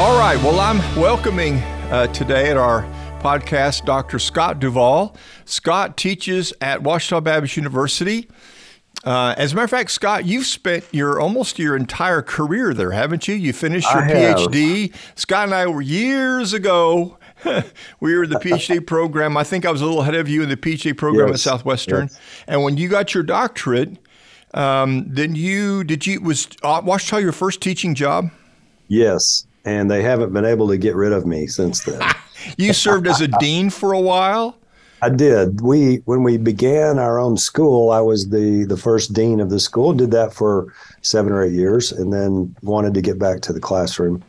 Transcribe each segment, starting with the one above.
All right. Well, I'm welcoming uh, today at our podcast Dr. Scott Duvall. Scott teaches at Ouachita Baptist University. Uh, as a matter of fact, Scott, you've spent your almost your entire career there, haven't you? You finished your. PhD. Scott and I were years ago. we were in the PhD program. I think I was a little ahead of you in the PhD program at Southwestern. Yes. And when you got your doctorate, um, then you did you was uh, Ouachita your first teaching job? Yes, and they haven't been able to get rid of me since then. You served as a dean for a while. I did. We when we began our own school, I was the the first dean of the school. Did that for seven or eight years, and then wanted to get back to the classroom.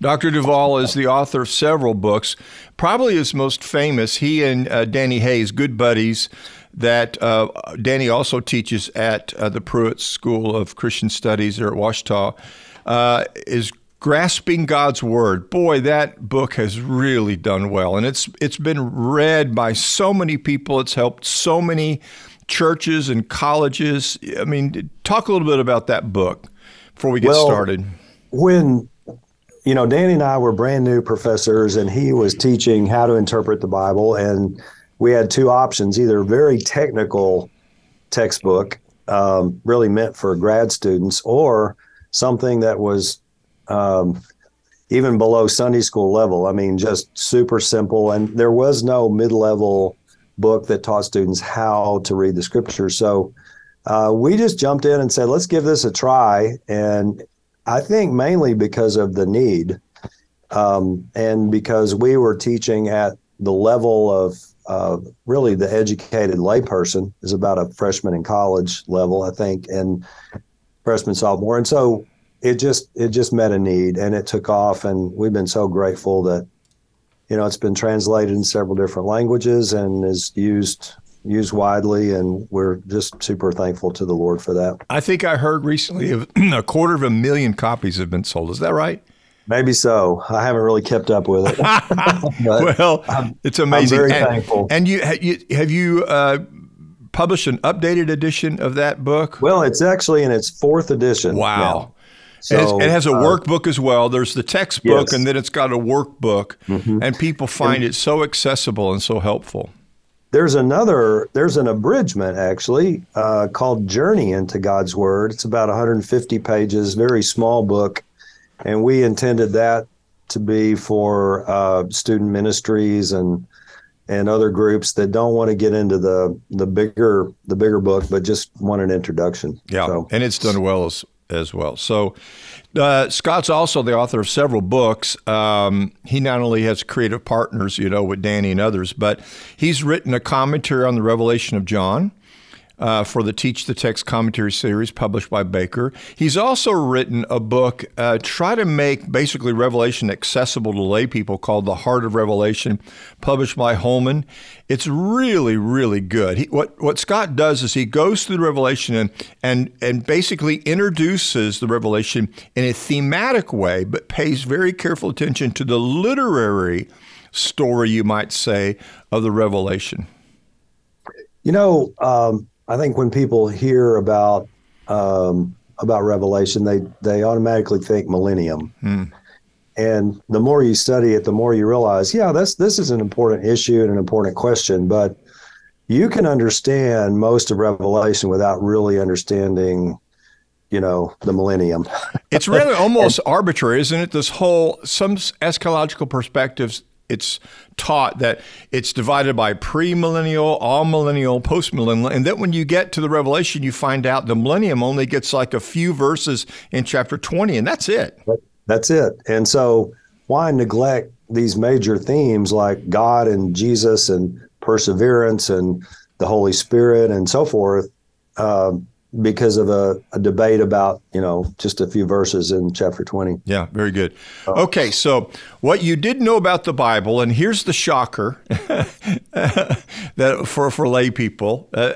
Dr. Duvall is the author of several books. Probably his most famous, he and uh, Danny Hays, good buddies, that uh, Danny also teaches at uh, the Pruet School of Christian Studies there at Ouachita, uh, is Grasping God's Word. Boy, that book has really done well. And it's it's been read by so many people. It's helped so many churches and colleges. I mean, talk a little bit about that book before we get Well, started. When you know, Danny and I were brand new professors, and he was teaching how to interpret the Bible, and we had two options: either a very technical textbook, um, really meant for grad students, or something that was um, even below Sunday school level. I mean, just super simple. And there was no mid level book that taught students how to read the scriptures. So uh, we just jumped in and said, let's give this a try. And I think mainly because of the need um, and because we were teaching at the level of uh, really the educated layperson is about a freshman in college level, I think, and freshman sophomore. And so it just it just met a need and it took off and we've been so grateful that you know it's been translated in several different languages and is used used widely and we're just super thankful to the lord for that I think I heard recently of a quarter of a million copies have been sold. Is that right? maybe so i haven't really kept up with it well, I'm- it's amazing. very and, thankful. And you have you uh, published an updated edition of that book? well it's actually in its fourth edition Wow. now. It has- So, it has a uh, workbook as well. There's the textbook, Yes. Mm-hmm. and then it's got a workbook, and people find it so accessible and so helpful. There's another, there's an abridgment actually uh, called Journey into God's Word. It's about 150 pages, very small book. And we intended that to be for uh, student ministries and and other groups that don't want to get into the the bigger the bigger book, but just want an introduction. Yeah, So, and it's done well as as well. So, uh, Scott's also the author of several books. Um, he not only has creative partners, you know, with Danny and others, but he's written a commentary on the Revelation of John. Uh, for the Teach the Text commentary series published by Baker. He's also written a book, uh, try to make basically Revelation accessible to lay people called The Heart of Revelation, published by Holman. It's really, really good. He, what, what Scott does is he goes through Revelation and, and, and basically introduces the Revelation in a thematic way, but pays very careful attention to the literary story, you might say, of the Revelation. You know, um, I think when people hear about um, about Revelation, they they automatically think millennium. And the more you study it, the more you realize, yeah, that's this is an important issue and an important question. But you can understand most of Revelation without really understanding, you know, the millennium. It's really almost arbitrary, isn't it? This whole some eschatological perspectives. It's taught that it's divided by premillennial, amillennial, postmillennial, and then when you get to the Revelation, you find out the millennium only gets like a few verses in chapter twenty, and that's it. That's it. And so, why neglect these major themes like God and Jesus and perseverance and the Holy Spirit and so forth um, because of a, a debate about, you know, just a few verses in chapter 20? Yeah, very good. Okay, so what you did know about the Bible, and here's the shocker that for for lay people, uh,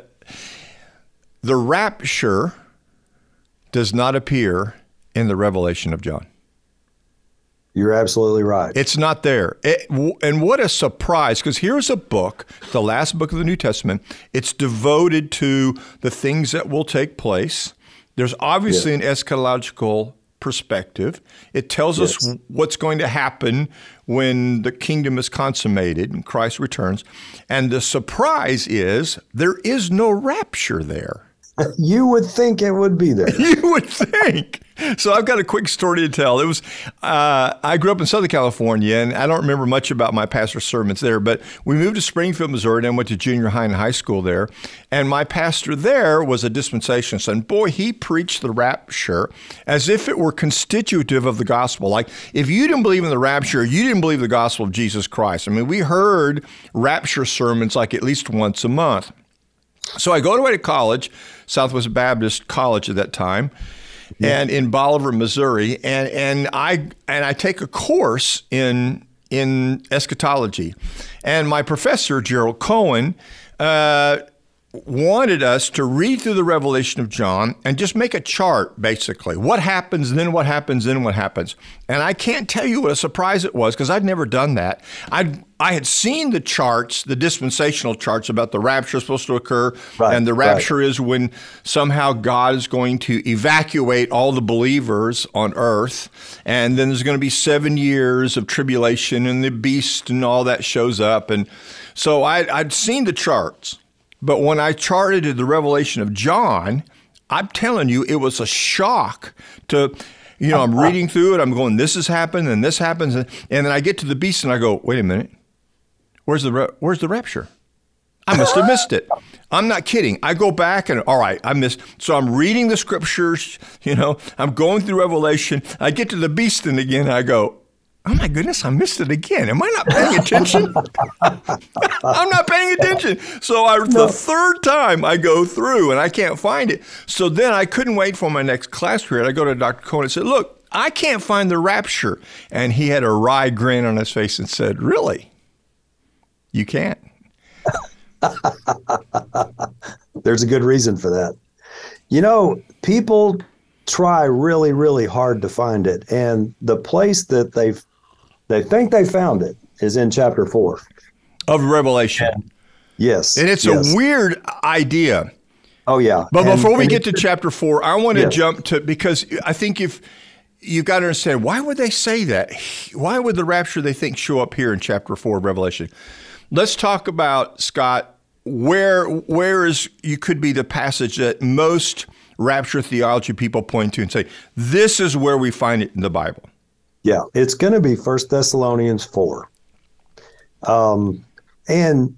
the rapture does not appear in the Revelation of John. You're absolutely right. It's not there. It, and what a surprise, because here's a book, the last book of the New Testament. It's devoted to the things that will take place. There's obviously an eschatological perspective. It tells yes. us what's going to happen when the kingdom is consummated and Christ returns. And the surprise is there is no rapture there. You would think it would be there. you would think. So I've got a quick story to tell. It was uh, I grew up in Southern California, and I don't remember much about my pastor's sermons there. But we moved to Springfield, Missouri, and went to junior high and high school there. And my pastor there was a dispensationalist, and boy, he preached the rapture as if it were constitutive of the gospel. Like if you didn't believe in the rapture, you didn't believe the gospel of Jesus Christ. I mean, we heard rapture sermons like at least once a month. So I go away to college, Southwest Baptist College at that time, yeah. and in Bolivar, Missouri, and and I and I take a course in in eschatology, and my professor Gerald Cohen. Uh, wanted us to read through the revelation of John and just make a chart, basically. What happens, then what happens, then what happens. And I can't tell you what a surprise it was because I'd never done that. i I had seen the charts, the dispensational charts about the rapture supposed to occur. Right, and the rapture right. is when somehow God is going to evacuate all the believers on earth. And then there's going to be seven years of tribulation and the beast and all that shows up. And so I, I'd seen the charts. But when I charted the revelation of John, I'm telling you, it was a shock to, you know, I'm reading through it, I'm going, this has happened and this happens. And, then I get to the beast and I go, wait a minute, where's the, where's the rapture? I must have missed it. I'm not kidding. I go back and all right, I missed. So I'm reading the scriptures, you know, I'm going through Revelation. I get to the beast and again I go, oh my goodness, I missed it again. Am I not paying attention? I'm not paying attention. So I, no. the third time I go through and I can't find it. So then I couldn't wait for my next class period. I go to Dr. Cohen and said, look, I can't find the rapture. And he had a wry grin on his face and said, really? You can't? There's a good reason for that. You know, people try really, really hard to find it. And the place that they've they think they found it is in chapter four of Revelation. And, yes. And it's yes. a weird idea. Oh, yeah. But and, before we get to chapter four, I want to yes. jump to because I think if you've got to understand why would they say that? Why would the rapture they think show up here in chapter four of Revelation? Let's talk about Scott. Where where is you could be the passage that most rapture theology people point to and say this is where we find it in the Bible. Yeah, it's going to be First Thessalonians four, um, and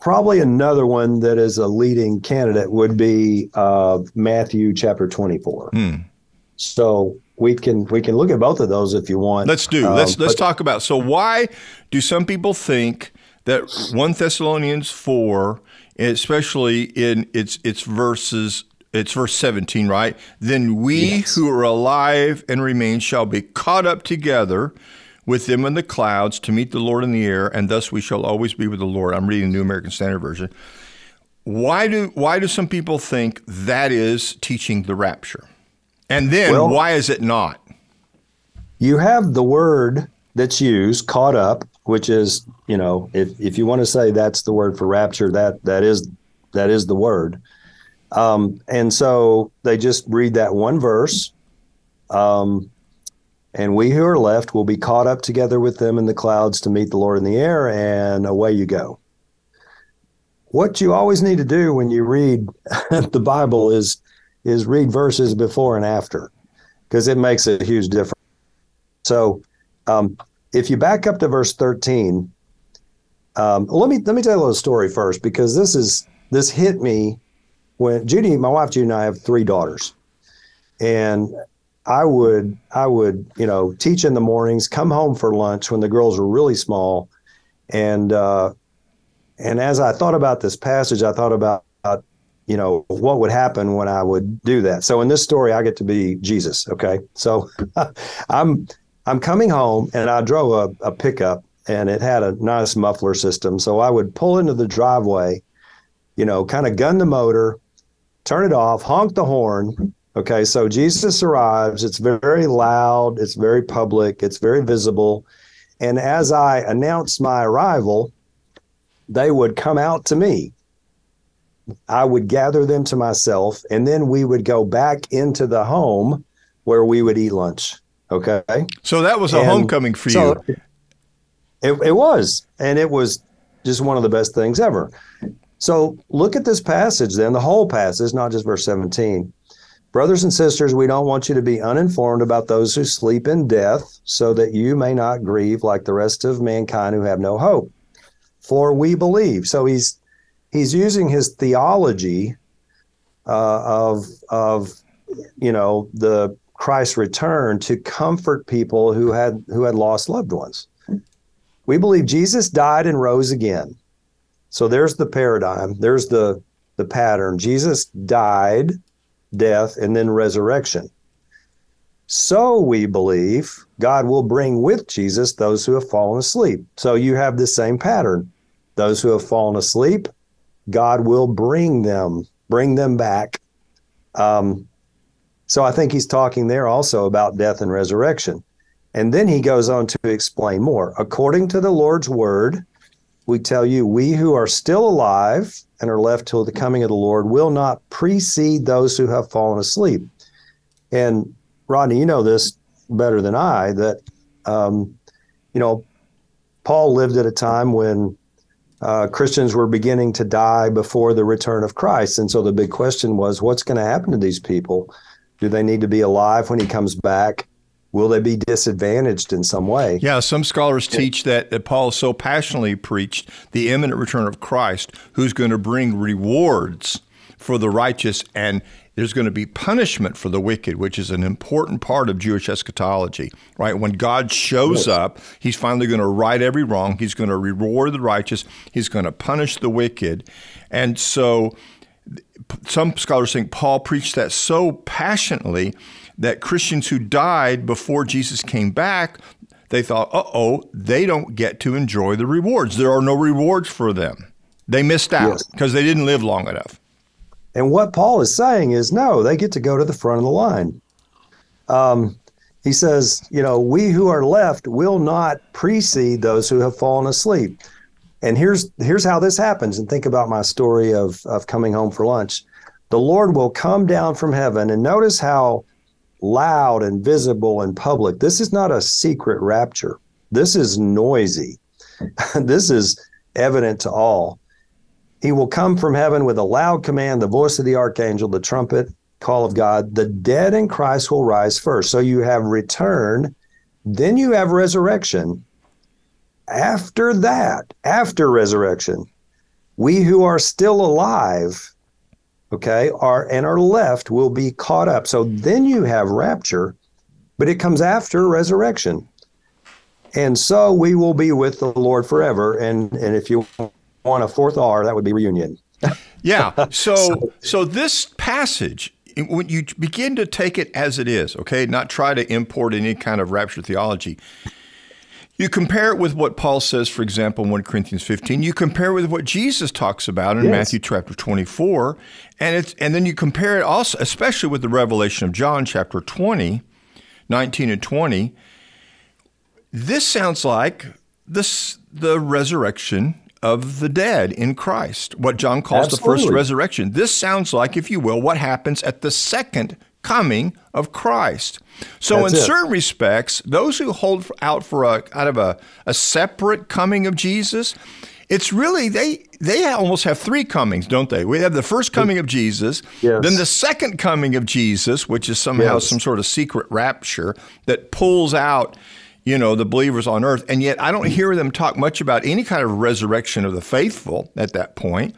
probably another one that is a leading candidate would be uh, Matthew chapter twenty four. Mm. So we can we can look at both of those if you want. Let's do. Um, let's let's talk about. So why do some people think that one Thessalonians four, especially in its its verses it's verse 17, right? Then we yes. who are alive and remain shall be caught up together with them in the clouds to meet the Lord in the air, and thus we shall always be with the Lord. I'm reading the New American Standard Version. Why do why do some people think that is teaching the rapture? And then well, why is it not? You have the word that's used, caught up, which is, you know, if, if you want to say that's the word for rapture, that that is that is the word. Um, and so they just read that one verse. Um, and we who are left will be caught up together with them in the clouds to meet the Lord in the air, and away you go. What you always need to do when you read the Bible is is read verses before and after, because it makes a huge difference. So, um, if you back up to verse thirteen, um, let me let me tell you a little story first, because this is this hit me when Judy, my wife Judy, and I have three daughters, and I would I would you know teach in the mornings, come home for lunch when the girls were really small, and uh, and as I thought about this passage, I thought about you know what would happen when I would do that. So in this story, I get to be Jesus. Okay, so I'm I'm coming home and I drove a, a pickup and it had a nice muffler system. So I would pull into the driveway, you know, kind of gun the motor, turn it off, honk the horn. Okay, so Jesus arrives. It's very loud, it's very public, it's very visible. And as I announced my arrival, they would come out to me. I would gather them to myself, and then we would go back into the home where we would eat lunch. Okay. So that was a And homecoming for so you. It, it was, and it was just one of the best things ever. So look at this passage then, the whole passage, not just verse 17. Brothers and sisters, we don't want you to be uninformed about those who sleep in death, so that you may not grieve like the rest of mankind who have no hope. For we believe. So he's he's using his theology uh, of of you know the Christ's return to comfort people who had who had lost loved ones. We believe Jesus died and rose again. So there's the paradigm. There's the the pattern. Jesus died, death, and then resurrection. So we believe God will bring with Jesus those who have fallen asleep. So you have the same pattern. Those who have fallen asleep, God will bring them, bring them back. Um, so I think he's talking there also about death and resurrection. And then he goes on to explain more. According to the Lord's word, we tell you, we who are still alive and are left till the coming of the Lord will not precede those who have fallen asleep. And Rodney, you know this better than I that, um, you know, Paul lived at a time when uh, Christians were beginning to die before the return of Christ. And so the big question was what's going to happen to these people? Do they need to be alive when he comes back? Will they be disadvantaged in some way? Yeah, some scholars teach that, that Paul so passionately preached the imminent return of Christ, who's going to bring rewards for the righteous, and there's going to be punishment for the wicked, which is an important part of Jewish eschatology, right? When God shows up, he's finally going to right every wrong. He's going to reward the righteous. He's going to punish the wicked. And so some scholars think Paul preached that so passionately that Christians who died before Jesus came back, they thought, uh oh, they don't get to enjoy the rewards. There are no rewards for them. They missed out Yes. because they didn't live long enough. And what Paul is saying is, no, they get to go to the front of the line. Um, he says, you know, we who are left will not precede those who have fallen asleep. And here's here's how this happens. And think about my story of of coming home for lunch. The Lord will come down from heaven, and notice how loud and visible and public. This is not a secret rapture. This is noisy. this is evident to all. He will come from heaven with a loud command, the voice of the archangel, the trumpet call of God. The dead in Christ will rise first. So you have return, then you have resurrection. After that, after resurrection, we who are still alive, okay, are and are left will be caught up. So then you have rapture, but it comes after resurrection. And so we will be with the Lord forever. And and if you want a fourth R, that would be reunion. Yeah. So, so this passage, when you begin to take it as it is, okay, not try to import any kind of rapture theology, you compare it with what Paul says, for example, in 1 Corinthians 15. You compare it with what Jesus talks about in Yes. Matthew chapter 24. And, it's, and then you compare it also, especially with the revelation of John chapter 20, 19 and 20. This sounds like this, the resurrection of the dead in Christ, what John calls the first resurrection. This sounds like, if you will, what happens at the second coming of Christ. So, That's in it. certain respects, those who hold out for a kind of a, a separate coming of Jesus, it's really they they almost have three comings, don't they? We have the first coming of Jesus, Yes. then the second coming of Jesus, which is somehow Yes. some sort of secret rapture that pulls out, you know, the believers on earth. And yet I don't mm. hear them talk much about any kind of resurrection of the faithful at that point.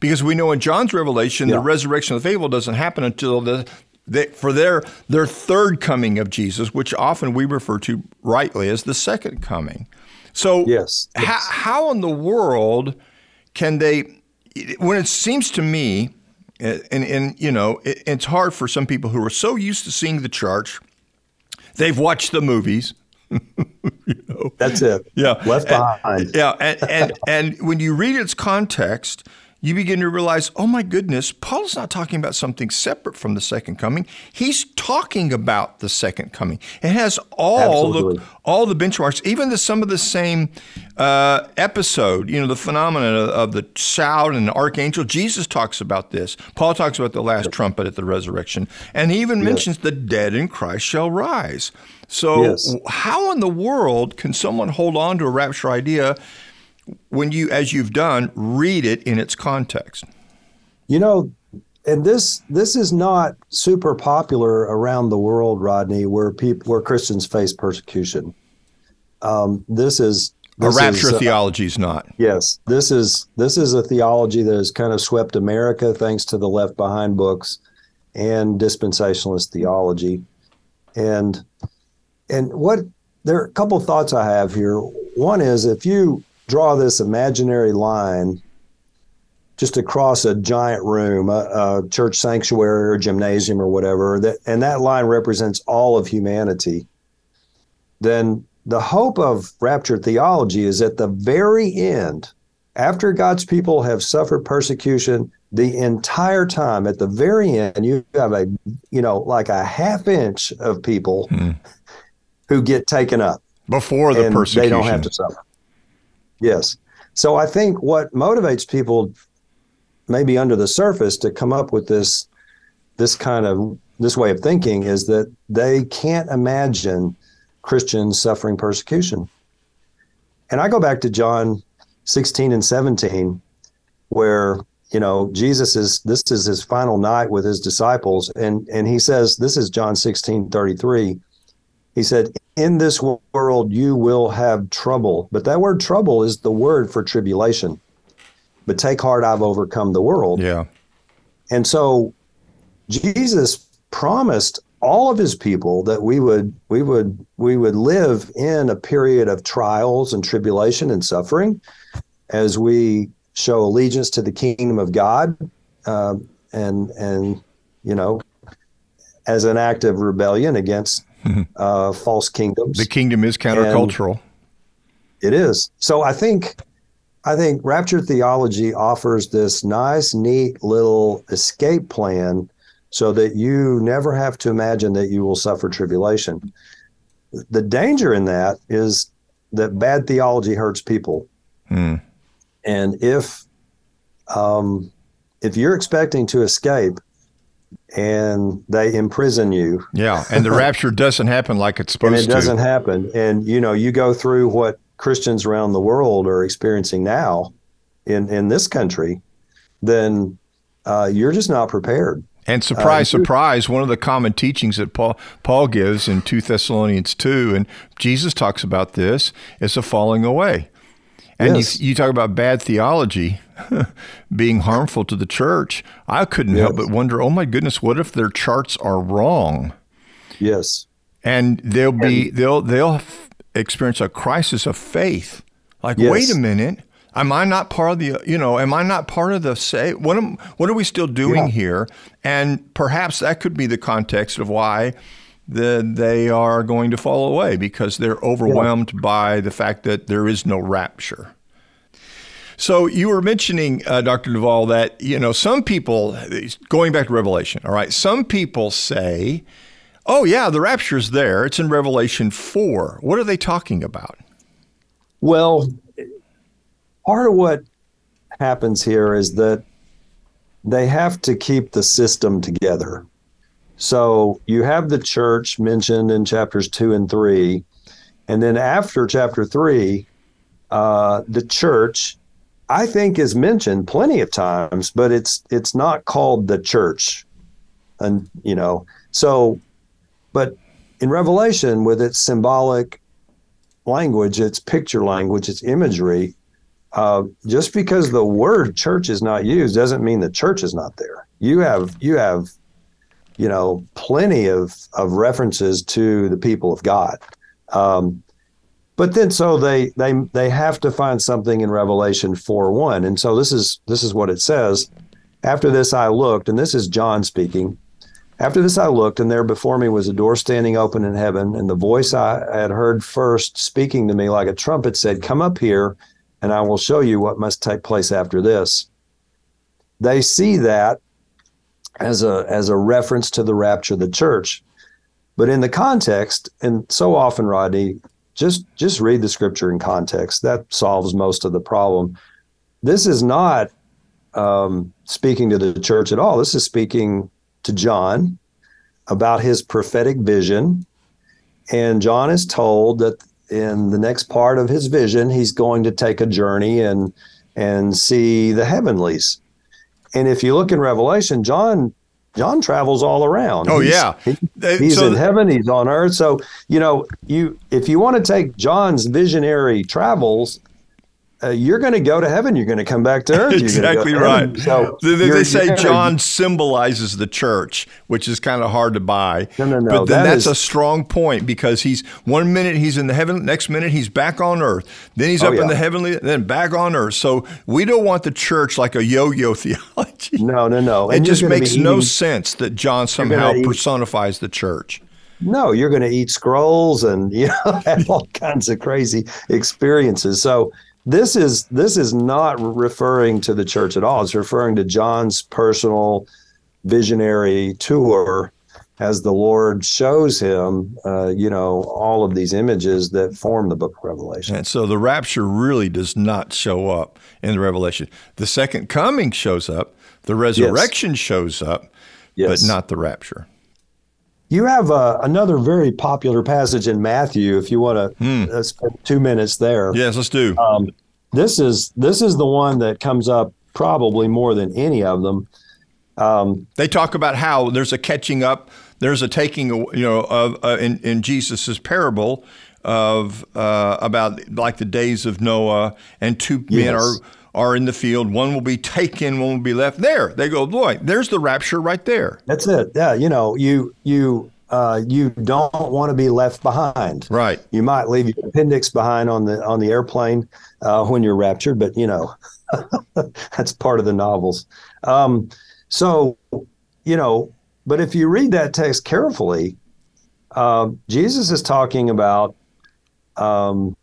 Because we know in John's revelation, the resurrection of the faithful doesn't happen until the they, for their their third coming of Jesus, which often we refer to rightly as the second coming. So, Yes, How, how in the world can they? When it seems to me, and and you know, it, it's hard for some people who are so used to seeing the church, they've watched the movies. That's it. Yeah. Left And- behind. yeah, and, and and when you read its context, you begin to realize, oh my goodness, Paul's not talking about something separate from the second coming. He's talking about the second coming. It has all Absolutely. the all the benchmarks, even the, some of the same uh, episode. You know, the phenomenon of, of, the shout and the archangel. Jesus talks about this. Paul talks about the last trumpet at the resurrection, and he even yes. mentions the dead in Christ shall rise. So, yes. how in the world can someone hold on to a rapture idea when you, as you've done, read it in its context? You know, and this this is not super popular around the world, Rodney, where people where Christians face persecution. Um, this is this a rapture is, uh, theology is not. Yes, this is this is a theology that has kind of swept America thanks to the Left Behind books and dispensationalist theology, and and what there are a couple of thoughts I have here. One is if you draw this imaginary line just across a giant room, a, a, church sanctuary or gymnasium or whatever, that and that line represents all of humanity, then the hope of rapture theology is at the very end, after God's people have suffered persecution the entire time, at the very end, you have a you know like a half inch of people hmm. who get taken up before the persecution. They don't have to suffer. Yes. So I think what motivates people maybe under the surface to come up with this this kind of this way of thinking is that they can't imagine Christians suffering persecution. And I go back to John 16 and 17 where you know Jesus is this is his final night with his disciples and and he says this is John 16 33 he said in this world you will have trouble. But that word trouble is the word for tribulation. But take heart, I've overcome the world. Yeah. And so Jesus promised all of his people that we would we would we would live in a period of trials and tribulation and suffering as we show allegiance to the kingdom of God uh, and and you know as an act of rebellion against uh, false kingdoms. The kingdom is countercultural. It is. So I think I think rapture theology offers this nice, neat little escape plan so that you never have to imagine that you will suffer tribulation. The danger in that is that bad theology hurts people. Hmm. And if um, if you're expecting to escape, and they imprison you. Yeah, and the rapture doesn't happen like it's supposed to. And it doesn't happen. And you know, you go through what Christians around the world are experiencing now in in this country, then uh, you're just not prepared. And surprise, uh, surprise, one of the common teachings that Paul Paul gives in 2 Thessalonians 2, and Jesus talks about this, is a falling away. And yes. you, you, talk about bad theology being harmful to the church. I couldn't yes. help but wonder, oh my goodness, what if their charts are wrong? Yes. And they'll be and, they'll they'll experience a crisis of faith. Like, yes. wait a minute, am I not part of the you know, am I not part of the say what am what are we still doing yeah. here? And perhaps that could be the context of why the, they are going to fall away because they're overwhelmed yeah. by the fact that there is no rapture. So you were mentioning, uh, Dr. Duvall, that you know some people, going back to Revelation, all right, some people say, "Oh yeah, the rapture is there. It's in Revelation four. What are they talking about?" Well, part of what happens here is that they have to keep the system together. So you have the church mentioned in chapters two and three. And then after chapter three, uh, the church, I think, is mentioned plenty of times, but it's it's not called the church. And you know, so but in Revelation, with its symbolic language, its picture language, its imagery, uh, just because the word church is not used doesn't mean the church is not there. You have you have you know, plenty of, of references to the people of God. Um, but then so they they they have to find something in Revelation 4 1. And so this is this is what it says. After this I looked, and this is John speaking. After this I looked, and there before me was a door standing open in heaven, and the voice I had heard first speaking to me like a trumpet said, Come up here, and I will show you what must take place after this. they see that as a as a reference to the rapture of the church. But in the context, and so often, Rodney, just just read the scripture in context. That solves most of the problem. This is not um, speaking to the church at all. This is speaking to John about his prophetic vision. And John is told that in the next part of his vision, he's going to take a journey and and see the heavenlies. And if you look in Revelation, John John travels all around. Oh he's, yeah, he's so in heaven. He's on earth. So you know, you if you want to take John's visionary travels uh, you're going to go to heaven. You're going to come back to earth. exactly right. So they, they say John symbolizes the church, which is kind of hard to buy. No, no, no. But then that that's is, a strong point because he's one minute he's in the heaven, next minute he's back on earth. Then he's oh, up yeah. in the heavenly, then back on earth. So we don't want the church like a yo-yo theology. No, no, no. And it just makes no sense that John somehow personifies the church. No, you're going to eat scrolls and you know have all kinds of crazy experiences. So this is this is not referring to the church at all. It's referring to John's personal visionary tour as the Lord shows him, uh, you know, all of these images that form the book of Revelation. And so the rapture really does not show up in the Revelation. The second coming shows up, the resurrection yes. shows up, yes. but not the rapture. You have uh, another very popular passage in Matthew. If you want to hmm. uh, spend two minutes there, yes, let's do. Um, this is this is the one that comes up probably more than any of them. Um, they talk about how there's a catching up, there's a taking, you know, of uh, in in Jesus's parable of uh, about like the days of Noah, and two yes. men are are in the field. One will be taken, one will be left. There, they go. Boy, there's the rapture right there. That's it. Yeah, you know, you you uh, you don't want to be left behind. Right. You might leave your appendix behind on the on the airplane uh, when you're raptured, but you know that's part of the novels. Um, so you know, but if you read that text carefully, uh, Jesus is talking about um,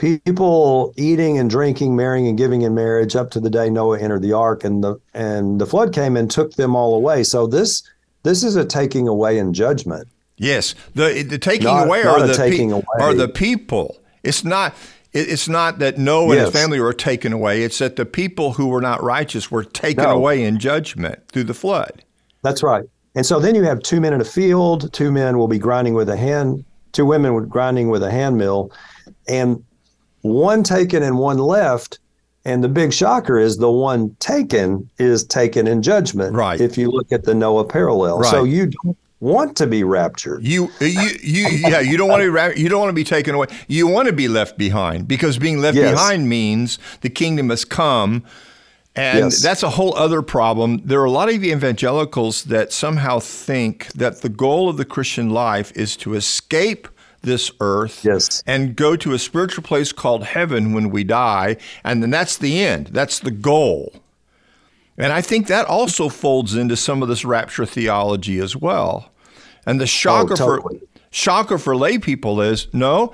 people eating and drinking, marrying and giving in marriage up to the day Noah entered the ark, and the and the flood came and took them all away. So this this is a taking away in judgment. Yes, the the taking not, away not are the taking pe- away. are the people. It's not. It's not that Noah yes. and his family were taken away. It's that the people who were not righteous were taken no. away in judgment through the flood. That's right. And so then you have two men in a field. Two men will be grinding with a hand. Two women grinding with a hand mill, and one taken and one left. And the big shocker is the one taken is taken in judgment. Right. If you look at the Noah parallel. Right. So you don't want to be raptured. You, you, you, yeah, you don't want to be, you don't want to be taken away. You want to be left behind because being left yes. behind means the kingdom has come. And yes. that's a whole other problem. There are a lot of evangelicals that somehow think that the goal of the Christian life is to escape this earth yes. and go to a spiritual place called heaven when we die. And then that's the end, that's the goal. And I think that also folds into some of this rapture theology as well. And the shocker oh, totally. for shocker for lay people is no,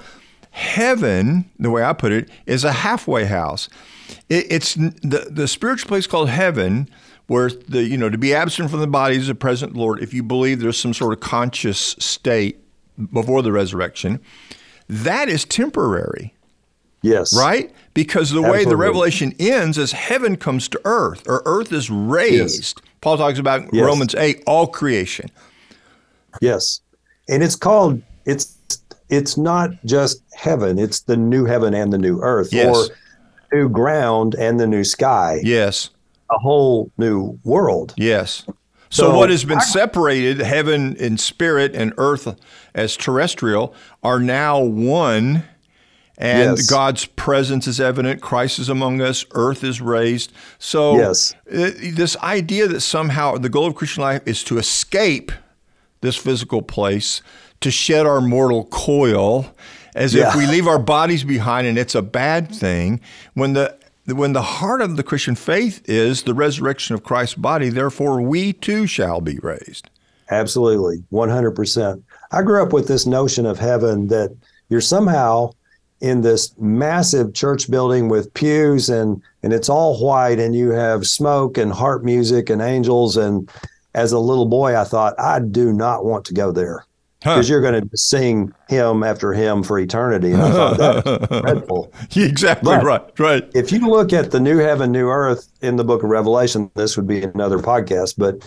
heaven, the way I put it, is a halfway house. It, it's the the spiritual place called heaven, where the you know to be absent from the body is the present Lord. If you believe there's some sort of conscious state before the resurrection, that is temporary. Yes. Right? Because the Absolutely. way the revelation ends is heaven comes to earth, or earth is raised. Yes. Paul talks about yes. Romans 8, all creation. Yes. And it's called it's it's not just heaven, it's the new heaven and the new earth. Yes. Or new ground and the new sky. Yes. A whole new world. Yes. So, so what has been separated, heaven in spirit and earth as terrestrial, are now one. And yes. God's presence is evident. Christ is among us. Earth is raised. So, yes. This idea that somehow the goal of Christian life is to escape this physical place, to shed our mortal coil, as yeah. if we leave our bodies behind and it's a bad thing, when the when the heart of the Christian faith is the resurrection of Christ's body, therefore we too shall be raised. Absolutely, 100%. I grew up with this notion of heaven that you're somehow in this massive church building with pews and and it's all white and you have smoke and harp music and angels and as a little boy I thought I do not want to go there because huh. you're going to sing hymn after hymn for eternity and I thought that's dreadful. exactly but right right. If you look at the new heaven new earth in the book of Revelation this would be another podcast but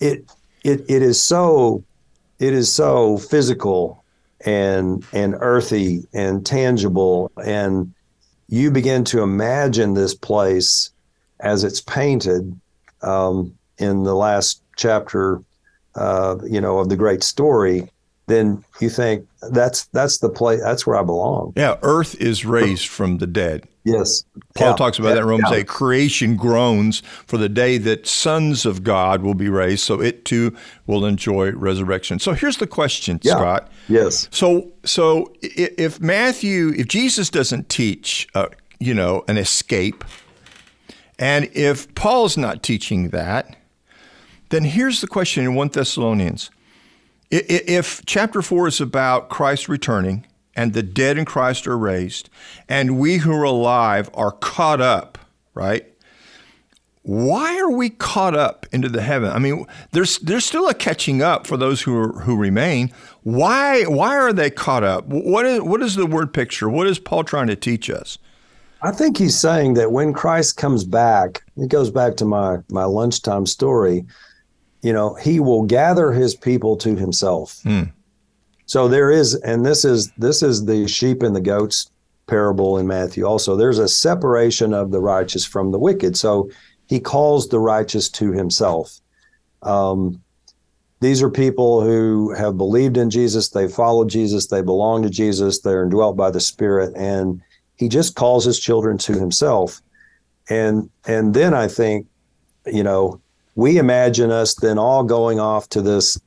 it it it is so it is so physical and and earthy and tangible and you begin to imagine this place as it's painted um, in the last chapter uh, you know of the great story then you think that's that's the place that's where I belong. Yeah, earth is raised from the dead. Yes. Paul yeah. talks about yeah. that in Romans yeah. 8. Creation groans for the day that sons of God will be raised, so it too will enjoy resurrection. So here's the question, Scott. Yes. So so if Matthew, if Jesus doesn't teach, uh, you know, an escape, and if Paul's not teaching that, then here's the question in 1 Thessalonians. If chapter 4 is about Christ returning and the dead in Christ are raised, and we who are alive are caught up, right? Why are we caught up into the heaven? I mean, there's there's still a catching up for those who are, who remain. Why why are they caught up? What is what is the word picture? What is Paul trying to teach us? I think he's saying that when Christ comes back, it goes back to my my lunchtime story you know, he will gather his people to himself. Mm. So there is, and this is this is the sheep and the goats parable in Matthew. Also, there's a separation of the righteous from the wicked. So he calls the righteous to himself. Um, these are people who have believed in Jesus, they followed Jesus, they belong to Jesus, they're indwelt by the Spirit, and he just calls his children to himself. And and then I think, you know, we imagine us then all going off to this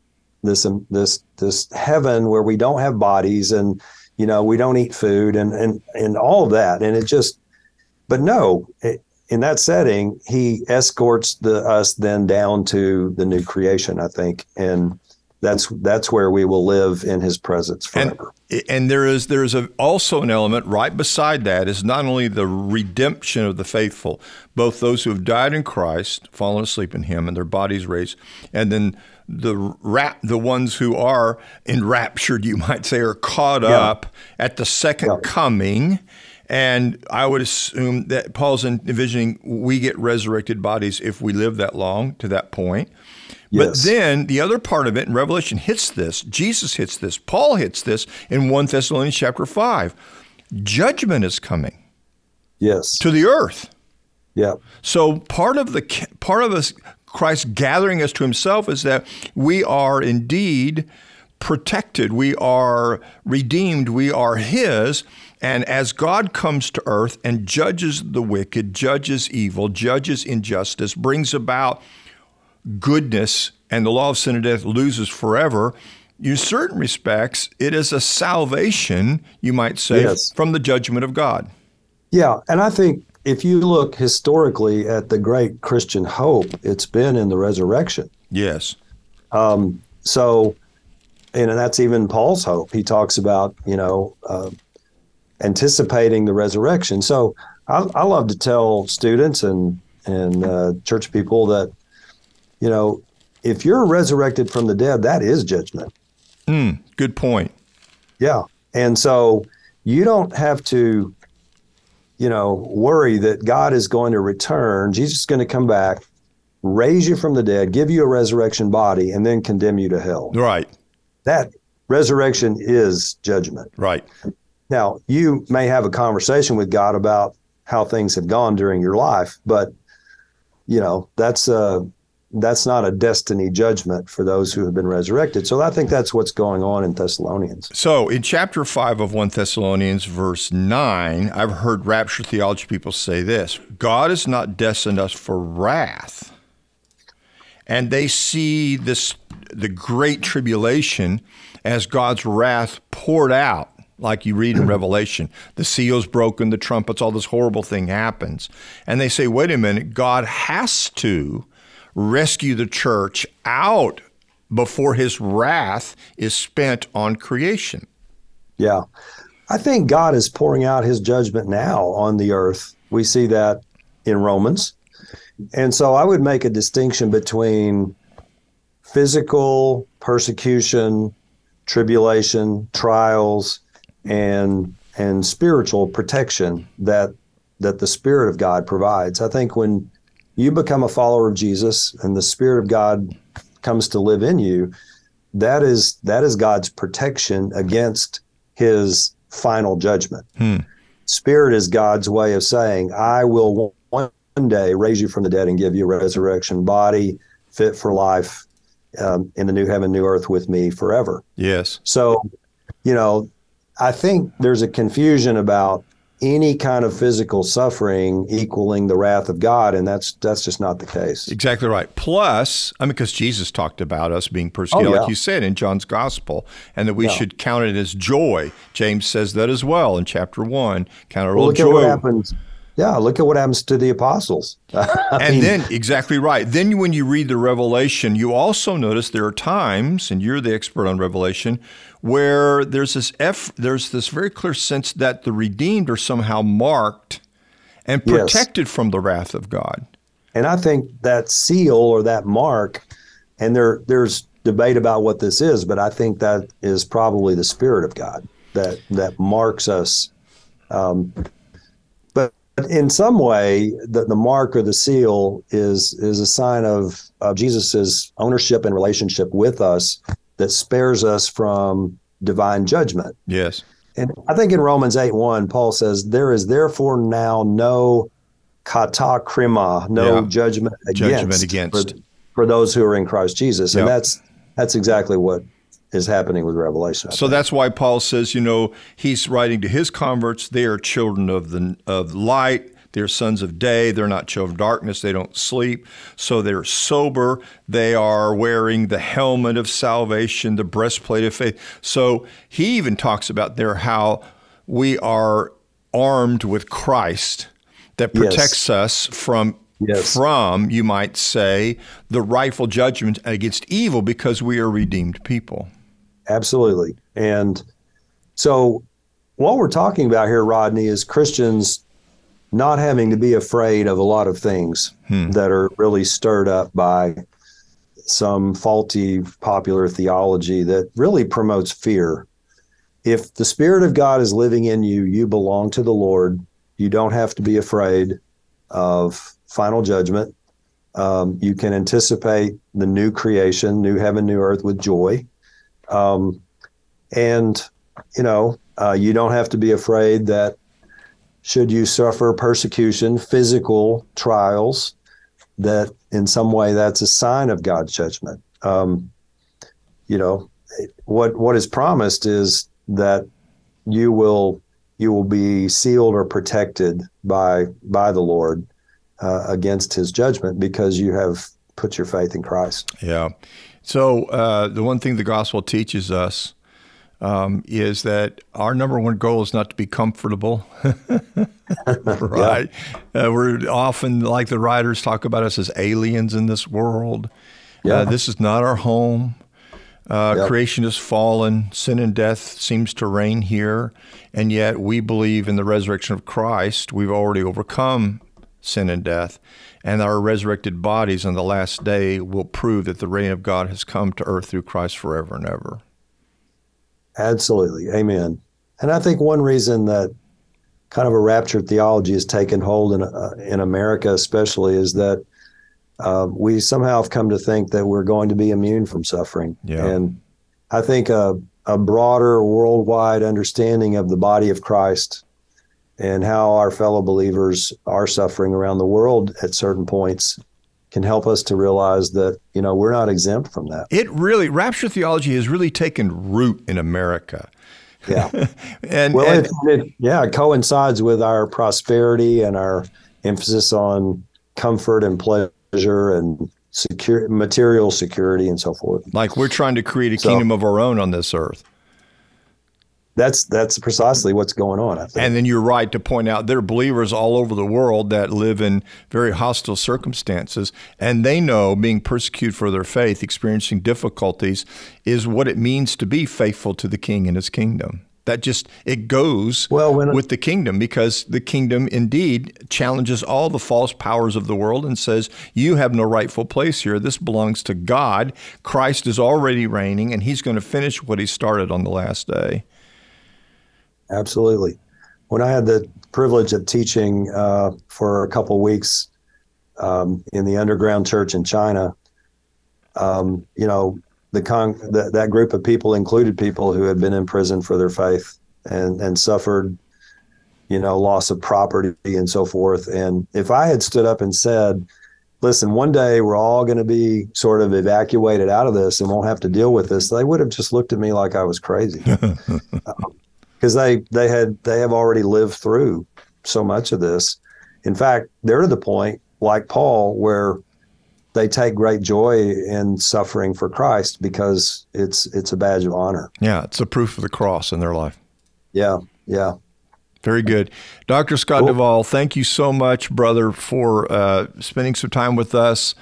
this um, this this heaven where we don't have bodies and you know we don't eat food and and and all of that. And it just but no it, in that setting he escorts the us then down to the new creation i think. And that's that's where we will live in his presence forever. And, and there is there is a, also an element right beside that is not only the redemption of the faithful, both those who have died in Christ, fallen asleep in Him, and their bodies raised, and then the rap, the ones who are enraptured, you might say, are caught yeah. up at the second yeah. coming. And I would assume that Paul's envisioning we get resurrected bodies if we live that long to that point. Yes. But then the other part of it in Revelation hits this. Jesus hits this. Paul hits this in 1 Thessalonians chapter 5. Judgment is coming. Yes. To the earth. Yeah. So part of the part of us Christ gathering us to himself is that we are indeed protected. We are redeemed. We are his. And as God comes to earth and judges the wicked, judges evil, judges injustice, brings about goodness and the law of sin and death loses forever, in certain respects, it is a salvation, you might say, yes. from the judgment of God. Yeah. And I think if you look historically at the great Christian hope, it's been in the resurrection. Yes. Um, so, and that's even Paul's hope. He talks about, you know, uh, anticipating the resurrection. So I, I, love to tell students and, and uh, church people that you know, if you're resurrected from the dead, that is judgment. Mm, good point. Yeah. And so you don't have to, you know, worry that God is going to return. Jesus is going to come back, raise you from the dead, give you a resurrection body, and then condemn you to hell. Right. That resurrection is judgment. Right. Now, you may have a conversation with God about how things have gone during your life, but you know, that's uh that's not a destiny judgment for those who have been resurrected. So I think that's what's going on in Thessalonians. So in chapter 5 of 1 Thessalonians, verse 9, I've heard rapture theology people say this God has not destined us for wrath. And they see this the great tribulation as God's wrath poured out like you read in Revelation. The seal's broken, the trumpets, all this horrible thing happens. And they say, wait a minute, God has to rescue the church out before his wrath is spent on creation. Yeah. I think God is pouring out his judgment now on the earth. We see that in Romans. And so I would make a distinction between physical persecution, tribulation, trials, and and spiritual protection that that the Spirit of God provides. I think when you become a follower of Jesus and the Spirit of God comes to live in you, that is that is God's protection against his final judgment. Hmm. Spirit is God's way of saying, I will one day raise you from the dead and give you a resurrection body fit for life um, in the new heaven, new earth with me forever. Yes. So, you know, I think there's a confusion about any kind of physical suffering equaling the wrath of God, and that's that's just not the case. Exactly right. Plus, I mean, because Jesus talked about us being persecuted, oh, yeah. like you said in John's Gospel, and that we yeah. should count it as joy. James says that as well in chapter one. Count it well, all joy. what happens yeah, look at what happens to the apostles. and mean, then, exactly right. Then, when you read the Revelation, you also notice there are times, and you're the expert on Revelation, where there's this F, there's this very clear sense that the redeemed are somehow marked and protected yes. from the wrath of God. And I think that seal or that mark, and there there's debate about what this is, but I think that is probably the Spirit of God that that marks us. Um, in some way, the, the mark or the seal is is a sign of, of Jesus's ownership and relationship with us that spares us from divine judgment. Yes. And I think in Romans 8 1, Paul says, There is therefore now no katakrima, no yeah. judgment against, judgment against. For, for, those who are in Christ Jesus. And that's that's exactly what is happening with Revelation. so that's why Paul says, you know, he's writing to his converts. They are children of the of light. They're sons of day. They're not children of darkness. They don't sleep. So they're sober. They are wearing the helmet of salvation, the breastplate of faith. So he even talks about there how we are armed with Christ that protects yes. us from yes. from, you might say, the rightful judgment against evil because we are redeemed people. Absolutely. And so, what we're talking about here, Rodney, is Christians not having to be afraid of a lot of things hmm. that are really stirred up by some faulty popular theology that really promotes fear. If the Spirit of God is living in you, you belong to the Lord. You don't have to be afraid of final judgment. Um, you can anticipate the new creation, new heaven, new earth with joy. Um, and, you know, uh, you don't have to be afraid that should you suffer persecution, physical trials, that in some way that's a sign of God's judgment. Um, you know, what what is promised is that you will you will be sealed or protected by by the Lord uh, against His judgment because you have put your faith in Christ. Yeah. So uh, the one thing the gospel teaches us um, is that our number one goal is not to be comfortable, right? Yeah. Uh, we're often, like the writers talk about us as aliens in this world. Uh, yeah. Uh, this is not our home. Uh, yep. Creation is fallen. Sin and death seems to reign here. And yet we believe in the resurrection of Christ. We've already overcome sin and death. And our resurrected bodies on the last day will prove that the reign of God has come to earth through Christ forever and ever. Absolutely. Amen. And I think one reason that kind of a rapture theology has taken hold in, uh, in America, especially, is that uh, we somehow have come to think that we're going to be immune from suffering. Yeah. And I think a, a broader worldwide understanding of the body of Christ and how our fellow believers are suffering around the world at certain points can help us to realize that you know we're not exempt from that. It really rapture theology has really taken root in America. Yeah, and well, and, it, it, yeah, it coincides with our prosperity and our emphasis on comfort and pleasure and secure material security and so forth. Like we're trying to create a so, kingdom of our own on this earth that's that's precisely what's going on. I think. And then you're right to point out there are believers all over the world that live in very hostile circumstances, and they know being persecuted for their faith, experiencing difficulties, is what it means to be faithful to the King and His kingdom. That just it goes well, with the kingdom because the kingdom indeed challenges all the false powers of the world and says you have no rightful place here. This belongs to God. Christ is already reigning, and He's going to finish what He started on the last day. Absolutely. When I had the privilege of teaching uh, for a couple weeks um, in the underground church in China, um, you know, the con that, that group of people included people who had been in prison for their faith and and suffered you know loss of property and so forth and if i had stood up and said listen one day we're all going to be sort of evacuated out of this and won't have to deal with this they would have just looked at me like i was crazy because they they had they have already lived through so much of this in fact they're to the point like paul where they take great joy in suffering for Christ because it's it's a badge of honor. Yeah, it's a proof of the cross in their life. Yeah, yeah. Very good. Dr. Scott cool. Duvall, thank you so much, brother, for uh, spending some time with us.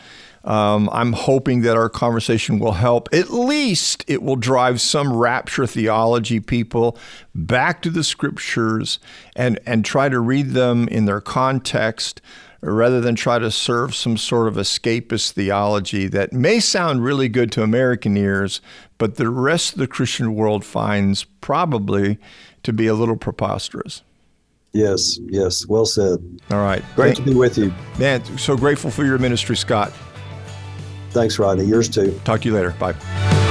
Um, I'm hoping that our conversation will help. At least it will drive some rapture theology people back to the scriptures and, and try to read them in their context rather than try to serve some sort of escapist theology that may sound really good to American ears, but the rest of the Christian world finds probably to be a little preposterous. Yes, yes, well said. All right. Great Thank, to be with you. Man, so grateful for your ministry, Scott. Thanks, Rodney. Yours too. Talk to you later. Bye.